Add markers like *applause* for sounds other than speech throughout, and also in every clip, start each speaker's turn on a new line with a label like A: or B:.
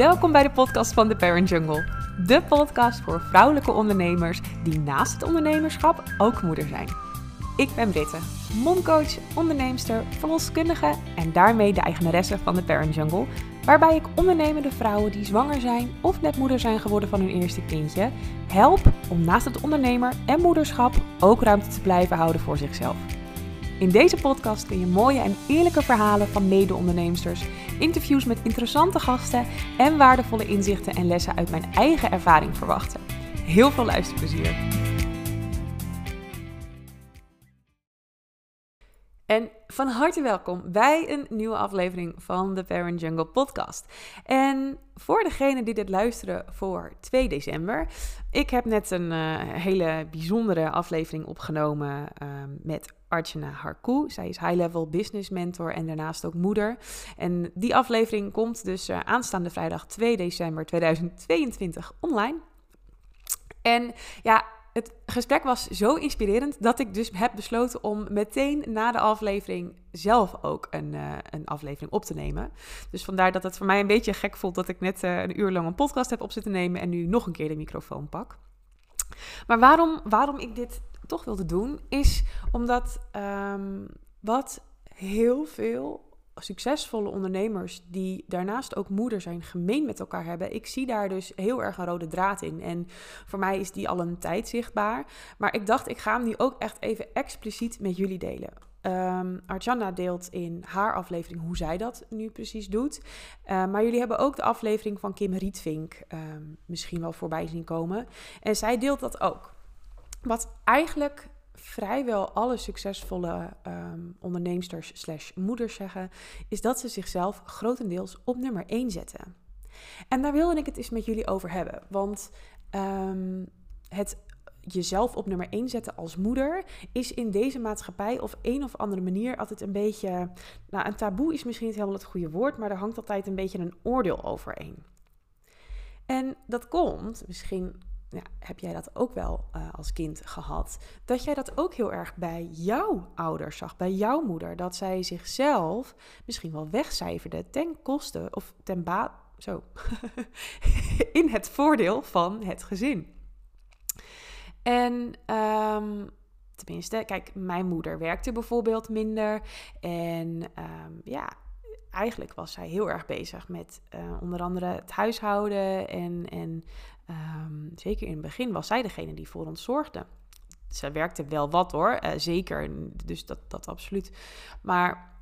A: Welkom bij de podcast van The Parent Jungle. De podcast voor vrouwelijke ondernemers die naast het ondernemerschap ook moeder zijn. Ik ben Britte, momcoach, onderneemster, verloskundige en daarmee de eigenaresse van The Parent Jungle, waarbij ik ondernemende vrouwen die zwanger zijn of net moeder zijn geworden van hun eerste kindje, help om naast het ondernemer en moederschap ook ruimte te blijven houden voor zichzelf. In deze podcast kun je mooie en eerlijke verhalen van mede-onderneemsters, interviews met interessante gasten en waardevolle inzichten en lessen uit mijn eigen ervaring verwachten. Heel veel luisterplezier! En van harte welkom bij een nieuwe aflevering van de Parent Jungle podcast. En voor degene die dit luisteren voor 2 december, ik heb net een uh, hele bijzondere aflevering opgenomen uh, met Archana Harku. Zij is high-level business mentor en daarnaast ook moeder. En die aflevering komt dus uh, aanstaande vrijdag 2 december 2022 online. En ja, het gesprek was zo inspirerend dat ik dus heb besloten om meteen na de aflevering zelf ook een, uh, een aflevering op te nemen. Dus vandaar dat het voor mij een beetje gek voelt dat ik net uh, een uur lang een podcast heb op zitten nemen en nu nog een keer de microfoon pak. Maar waarom, waarom ik dit toch wilde doen, is omdat um, wat heel veel succesvolle ondernemers die daarnaast ook moeder zijn gemeen met elkaar hebben. Ik zie daar dus heel erg een rode draad in. En voor mij is die al een tijd zichtbaar. Maar ik dacht, ik ga hem nu ook echt even expliciet met jullie delen. Um, Arjana deelt in haar aflevering hoe zij dat nu precies doet. Uh, maar jullie hebben ook de aflevering van Kim Rietvink um, misschien wel voorbij zien komen. En zij deelt dat ook. Wat eigenlijk vrijwel alle succesvolle um, onderneemsters slash moeders zeggen, is dat ze zichzelf grotendeels op nummer 1 zetten. En daar wilde ik het eens met jullie over hebben. Want um, het jezelf op nummer 1 zetten als moeder is in deze maatschappij op een of andere manier altijd een beetje. Nou, een taboe is misschien niet helemaal het goede woord, maar er hangt altijd een beetje een oordeel overheen. En dat komt, misschien ja, heb jij dat ook wel uh, als kind gehad? Dat jij dat ook heel erg bij jouw ouders zag, bij jouw moeder. Dat zij zichzelf misschien wel wegcijferde ten koste of ten baat, zo, *laughs* in het voordeel van het gezin. En um, tenminste, kijk, mijn moeder werkte bijvoorbeeld minder. En um, ja, eigenlijk was zij heel erg bezig met uh, onder andere het huishouden en, en Um, zeker in het begin was zij degene die voor ons zorgde. Ze werkte wel wat hoor, uh, zeker, dus dat, dat absoluut. Maar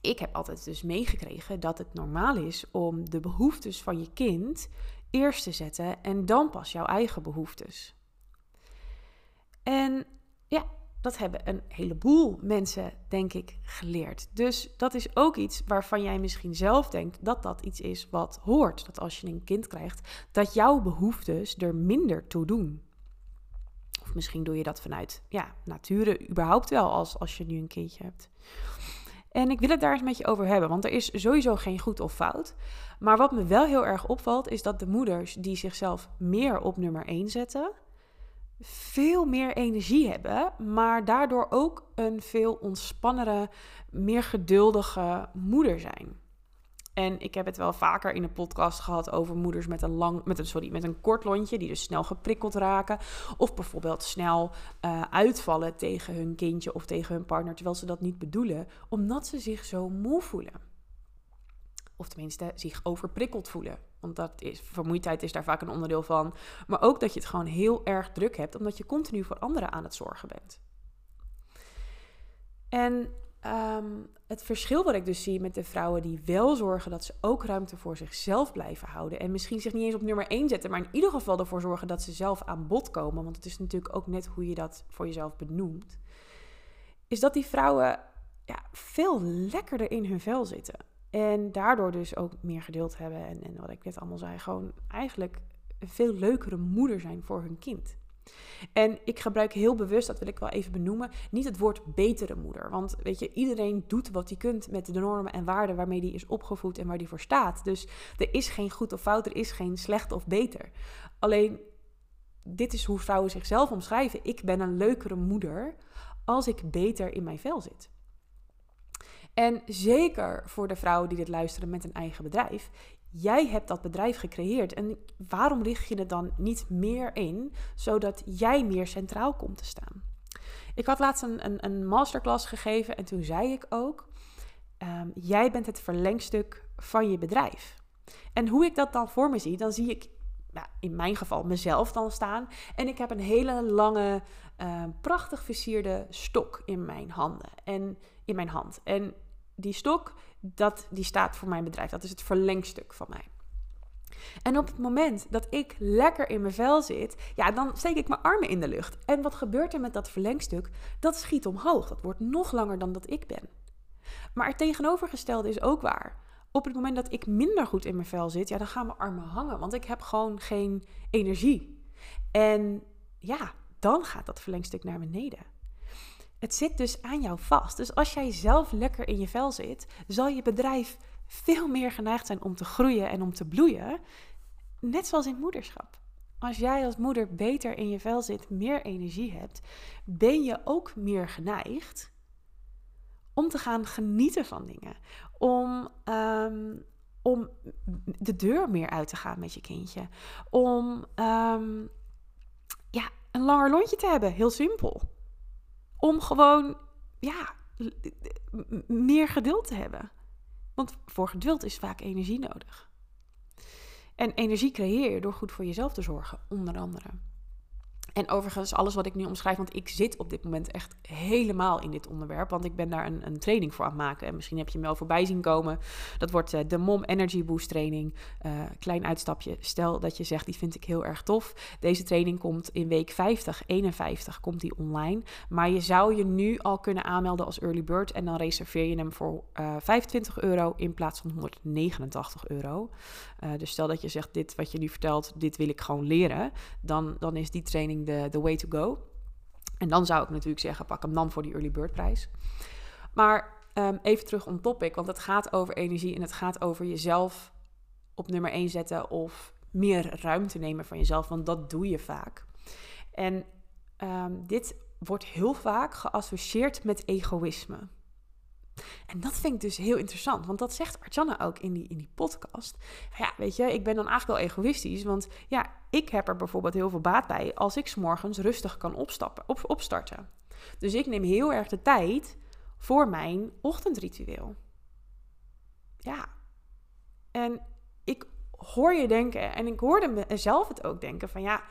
A: ik heb altijd dus meegekregen dat het normaal is om de behoeftes van je kind eerst te zetten en dan pas jouw eigen behoeftes. En ja, dat hebben een heleboel mensen, denk ik, geleerd. Dus dat is ook iets waarvan jij misschien zelf denkt dat dat iets is wat hoort. Dat als je een kind krijgt, dat jouw behoeftes er minder toe doen. Of misschien doe je dat vanuit ja, nature überhaupt wel als, als je nu een kindje hebt. En ik wil het daar eens met je over hebben, want er is sowieso geen goed of fout. Maar wat me wel heel erg opvalt, is dat de moeders die zichzelf meer op nummer 1 zetten, veel meer energie hebben, maar daardoor ook een veel ontspannere, meer geduldige moeder zijn. En ik heb het wel vaker in een podcast gehad over moeders met een, lang, met een, sorry, met een kort lontje, die dus snel geprikkeld raken. Of bijvoorbeeld snel uh, uitvallen tegen hun kindje of tegen hun partner, terwijl ze dat niet bedoelen, omdat ze zich zo moe voelen. Of tenminste zich overprikkeld voelen. Want dat is, vermoeidheid is daar vaak een onderdeel van. Maar ook dat je het gewoon heel erg druk hebt, omdat je continu voor anderen aan het zorgen bent. En um, het verschil wat ik dus zie met de vrouwen die wel zorgen dat ze ook ruimte voor zichzelf blijven houden. En misschien zich niet eens op nummer 1 zetten, maar in ieder geval ervoor zorgen dat ze zelf aan bod komen. Want het is natuurlijk ook net hoe je dat voor jezelf benoemt. Is dat die vrouwen ja, veel lekkerder in hun vel zitten. En daardoor dus ook meer geduld hebben. En, en wat ik net allemaal zei, gewoon eigenlijk een veel leukere moeder zijn voor hun kind. En ik gebruik heel bewust, dat wil ik wel even benoemen, niet het woord betere moeder. Want weet je, iedereen doet wat hij kunt met de normen en waarden waarmee hij is opgevoed en waar hij voor staat. Dus er is geen goed of fout, er is geen slecht of beter. Alleen, dit is hoe vrouwen zichzelf omschrijven. Ik ben een leukere moeder als ik beter in mijn vel zit. En zeker voor de vrouwen die dit luisteren met een eigen bedrijf, Jij hebt dat bedrijf gecreëerd. En waarom richt je het dan niet meer in, zodat jij meer centraal komt te staan? Ik had laatst een, een, een masterclass gegeven en toen zei ik ook: um, Jij bent het verlengstuk van je bedrijf. En hoe ik dat dan voor me zie, dan zie ik nou, in mijn geval mezelf dan staan. En ik heb een hele lange, uh, prachtig versierde stok in mijn handen. En in mijn hand. En die stok, dat, die staat voor mijn bedrijf. Dat is het verlengstuk van mij. En op het moment dat ik lekker in mijn vel zit, ja, dan steek ik mijn armen in de lucht. En wat gebeurt er met dat verlengstuk? Dat schiet omhoog. Dat wordt nog langer dan dat ik ben. Maar het tegenovergestelde is ook waar. Op het moment dat ik minder goed in mijn vel zit, ja, dan gaan mijn armen hangen, want ik heb gewoon geen energie. En ja, dan gaat dat verlengstuk naar beneden. Het zit dus aan jou vast. Dus als jij zelf lekker in je vel zit, zal je bedrijf veel meer geneigd zijn om te groeien en om te bloeien. Net zoals in moederschap. Als jij als moeder beter in je vel zit, meer energie hebt, ben je ook meer geneigd om te gaan genieten van dingen. Om, ehm, om de deur meer uit te gaan met je kindje. Om um, ja, een langer lontje te hebben, heel simpel. Om gewoon ja, meer geduld te hebben. Want voor geduld is vaak energie nodig. En energie creëer je door goed voor jezelf te zorgen, onder andere. En overigens, alles wat ik nu omschrijf, want ik zit op dit moment echt helemaal in dit onderwerp. Want ik ben daar een, een training voor aan het maken. En misschien heb je me wel voorbij zien komen. Dat wordt uh, de Mom Energy Boost training. Uh, klein uitstapje. Stel dat je zegt, die vind ik heel erg tof. Deze training komt in week 50, 51, komt die online. Maar je zou je nu al kunnen aanmelden als early bird. En dan reserveer je hem voor uh, eh, 25 euro in plaats van 189 euro. dus stel dat je zegt, dit wat je nu vertelt, dit wil ik gewoon leren. Dan, dan is die training de, de way to go. En dan zou ik natuurlijk zeggen, pak hem dan voor die early bird prijs. Maar um, even terug on topic, want het gaat over energie en het gaat over jezelf op nummer 1 zetten of meer ruimte nemen van jezelf, want dat doe je vaak. En um, dit wordt heel vaak geassocieerd met egoïsme. En dat vind ik dus heel interessant, want dat zegt Arjanna ook in die, in die podcast. Ja, weet je, ik ben dan eigenlijk wel egoïstisch, want ja, ik heb er bijvoorbeeld heel veel baat bij als ik s'morgens rustig kan opstappen, op, opstarten. Dus ik neem heel erg de tijd voor mijn ochtendritueel. Ja, en ik hoor je denken, en ik hoorde mezelf het ook denken van ja,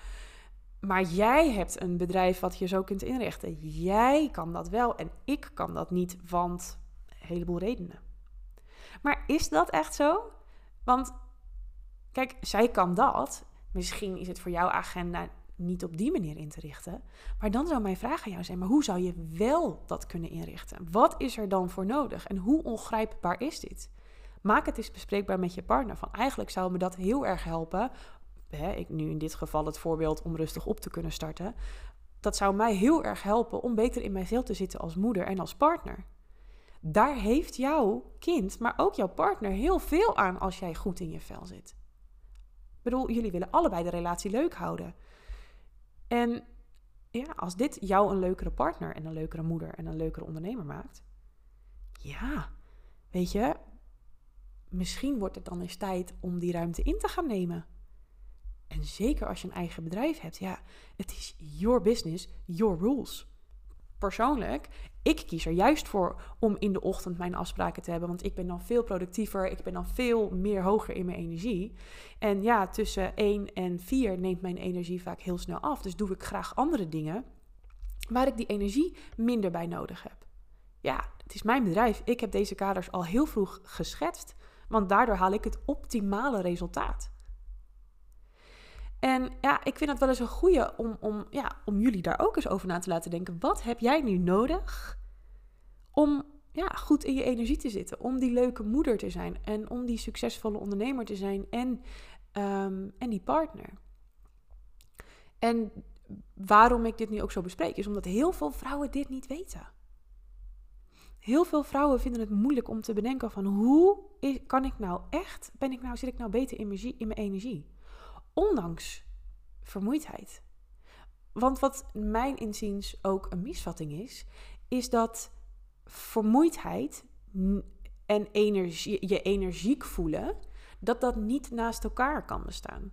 A: maar jij hebt een bedrijf wat je zo kunt inrichten. Jij kan dat wel en ik kan dat niet, want heleboel redenen. Maar is dat echt zo? Want kijk, zij kan dat. Misschien is het voor jouw agenda niet op die manier in te richten. Maar dan zou mijn vraag aan jou zijn: maar hoe zou je wel dat kunnen inrichten? Wat is er dan voor nodig? En hoe ongrijpbaar is dit? Maak het eens bespreekbaar met je partner. Van eigenlijk zou me dat heel erg helpen. Ik nu in dit geval het voorbeeld om rustig op te kunnen starten. Dat zou mij heel erg helpen om beter in mijn vel te zitten als moeder en als partner. Daar heeft jouw kind, maar ook jouw partner heel veel aan als jij goed in je vel zit. Ik bedoel, jullie willen allebei de relatie leuk houden. En ja, als dit jou een leukere partner en een leukere moeder en een leukere ondernemer maakt, ja, weet je, misschien wordt het dan eens tijd om die ruimte in te gaan nemen. En zeker als je een eigen bedrijf hebt, ja, het is your business, your rules persoonlijk, ik kies er juist voor om in de ochtend mijn afspraken te hebben. Want ik ben dan veel productiever. Ik ben dan veel meer hoger in mijn energie. En ja, tussen 1 en 4 neemt mijn energie vaak heel snel af. Dus doe ik graag andere dingen waar ik die energie minder bij nodig heb. Ja, het is mijn bedrijf. Ik heb deze kaders al heel vroeg geschetst. Want daardoor haal ik het optimale resultaat. En ja, ik vind het wel eens een goede om, om, ja, om jullie daar ook eens over na te laten denken. Wat heb jij nu nodig om ja, goed in je energie te zitten? Om die leuke moeder te zijn en om die succesvolle ondernemer te zijn en, ehm, en die partner. En waarom ik dit nu ook zo bespreek, is omdat heel veel vrouwen dit niet weten. Heel veel vrouwen vinden het moeilijk om te bedenken van hoe kan ik nou echt, ben ik nou, zit ik nou beter mijn, in mijn energie? Ondanks vermoeidheid. Want wat mijn inziens ook een misvatting is, is dat vermoeidheid en energie, je energiek voelen, dat dat niet naast elkaar kan bestaan.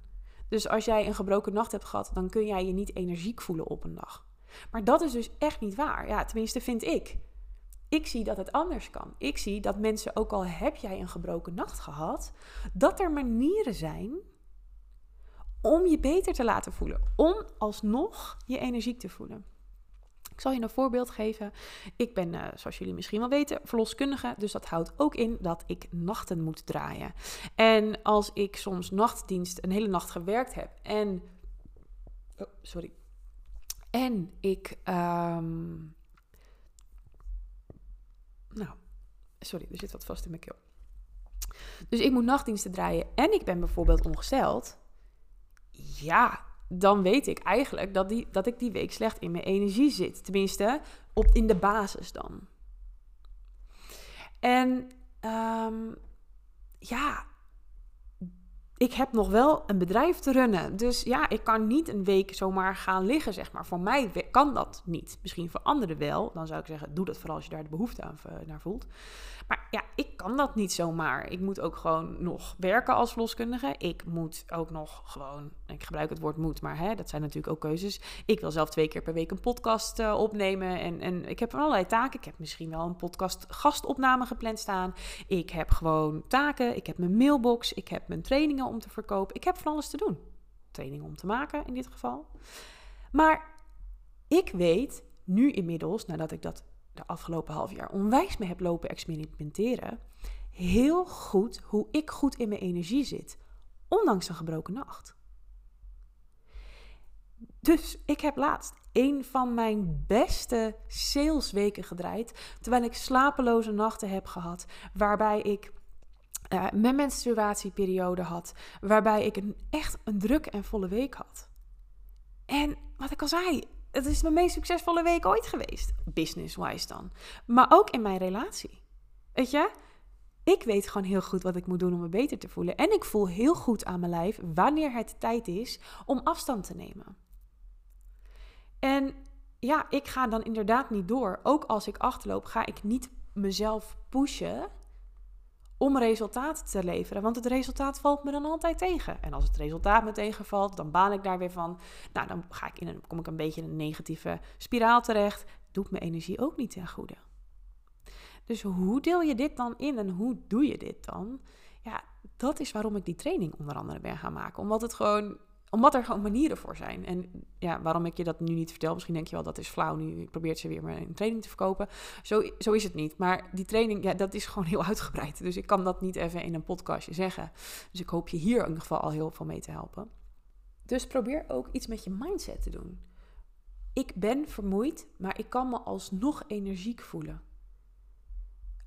A: Dus als jij een gebroken nacht hebt gehad, dan kun jij je niet energiek voelen op een dag. Maar dat is dus echt niet waar. Ja, tenminste vind ik. Ik zie dat het anders kan. Ik zie dat mensen, ook al heb jij een gebroken nacht gehad, dat er manieren zijn om je beter te laten voelen. Om alsnog je energiek te voelen. Ik zal je een voorbeeld geven. Ik ben, uh, zoals jullie misschien wel weten, verloskundige. Dus dat houdt ook in dat ik nachten moet draaien. En als ik soms nachtdienst een hele nacht gewerkt heb en. Oh, sorry. En ik. Um, nou, sorry, er zit wat vast in mijn keel. Dus ik moet nachtdiensten draaien en ik ben bijvoorbeeld ongesteld. Ja, dan weet ik eigenlijk dat, die, dat ik die week slecht in mijn energie zit. Tenminste, op, in de basis dan. En um, ja, ik heb nog wel een bedrijf te runnen. Dus ja, ik kan niet een week zomaar gaan liggen, zeg maar. Voor mij kan dat niet. Misschien voor anderen wel. Dan zou ik zeggen, doe dat vooral als je daar de behoefte aan, eh, naar voelt. Maar ja, ik kan dat niet zomaar. Ik moet ook gewoon nog werken als verloskundige. Ik moet ook nog gewoon, ik gebruik het woord moet, maar hè, dat zijn natuurlijk ook keuzes. Ik wil zelf twee keer per week een podcast uh, opnemen. En, en ik heb allerlei taken. Ik heb misschien wel een podcast gastopname gepland staan. Ik heb gewoon taken. Ik heb mijn mailbox. Ik heb mijn trainingen om te verkopen. Ik heb van alles te doen. Trainingen om te maken in dit geval. Maar ik weet nu inmiddels, nadat ik dat de afgelopen half jaar onwijs mee heb lopen experimenteren, heel goed hoe ik goed in mijn energie zit, ondanks een gebroken nacht. Dus ik heb laatst een van mijn beste salesweken gedraaid, terwijl ik slapeloze nachten heb gehad, waarbij ik uh, mijn menstruatieperiode had, waarbij ik een, echt een drukke en volle week had. En wat ik al zei, het is mijn meest succesvolle week ooit geweest. Business-wise dan. Maar ook in mijn relatie. Weet je? Ik weet gewoon heel goed wat ik moet doen om me beter te voelen. En ik voel heel goed aan mijn lijf wanneer het tijd is om afstand te nemen. En ja, ik ga dan inderdaad niet door. Ook als ik achterloop, ga ik niet mezelf pushen om resultaat te leveren. Want het resultaat valt me dan altijd tegen. En als het resultaat me tegenvalt, dan baan ik daar weer van. Nou, dan ga ik in een, kom ik een beetje in een negatieve spiraal terecht. Doet mijn energie ook niet ten goede. Dus hoe deel je dit dan in en hoe doe je dit dan? Ja, dat is waarom ik die training onder andere ben gaan maken. Omdat het gewoon omdat er gewoon manieren voor zijn. En ja, waarom ik je dat nu niet vertel, misschien denk je wel dat is flauw. Nu probeert ze weer een training te verkopen. Zo, zo is het niet. Maar die training, ja, dat is gewoon heel uitgebreid. Dus ik kan dat niet even in een podcastje zeggen. Dus ik hoop je hier in ieder geval al heel veel mee te helpen. Dus probeer ook iets met je mindset te doen. Ik ben vermoeid, maar ik kan me alsnog energiek voelen.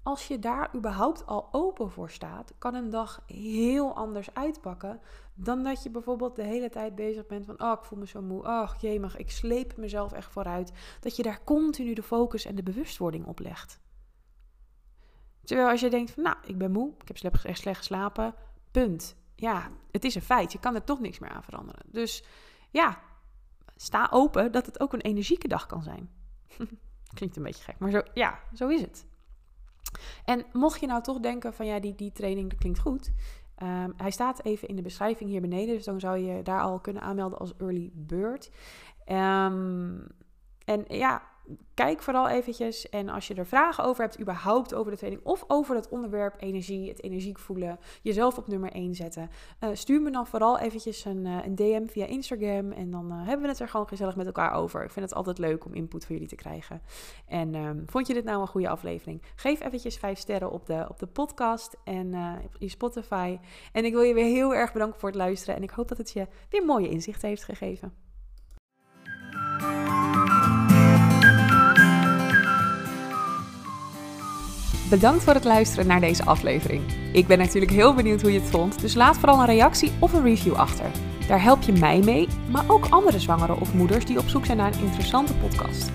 A: Als je daar überhaupt al open voor staat, kan een dag heel anders uitpakken dan dat je bijvoorbeeld de hele tijd bezig bent van, oh, ik voel me zo moe, oh, jemig, ik sleep mezelf echt vooruit. Dat je daar continu de focus en de bewustwording op legt. Terwijl als je denkt van, nou, ik ben moe, ik heb echt slecht geslapen, punt. Ja, het is een feit, je kan er toch niks meer aan veranderen. Dus ja, sta open dat het ook een energieke dag kan zijn. *laughs* Klinkt een beetje gek, maar zo, ja, zo is het. En mocht je nou toch denken van ja, die, die training dat klinkt goed. Um, hij staat even in de beschrijving hier beneden, dus dan zou je daar al kunnen aanmelden als early bird. Um, en ja, kijk vooral eventjes. En als je er vragen over hebt, überhaupt over de training of over het onderwerp energie, het energiek voelen, jezelf op nummer 1 zetten, uh, stuur me dan vooral eventjes een, uh, een DM via Instagram. En dan uh, hebben we het er gewoon gezellig met elkaar over. Ik vind het altijd leuk om input van jullie te krijgen. En um, vond je dit nou een goede aflevering? Geef eventjes 5 sterren op de, op de podcast en je Spotify. En ik wil je weer heel erg bedanken voor het luisteren. En ik hoop dat het je weer mooie inzichten heeft gegeven. Bedankt voor het luisteren naar deze aflevering. Ik ben natuurlijk heel benieuwd hoe je het vond, dus laat vooral een reactie of een review achter. Daar help je mij mee, maar ook andere zwangeren of moeders die op zoek zijn naar een interessante podcast.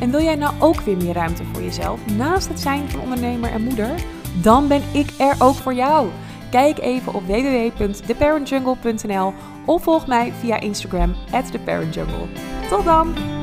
A: En wil jij nou ook weer meer ruimte voor jezelf naast het zijn van ondernemer en moeder? Dan ben ik er ook voor jou. Kijk even op www.theparentjungle.nl of volg mij via Instagram theparentjungle. Tot dan!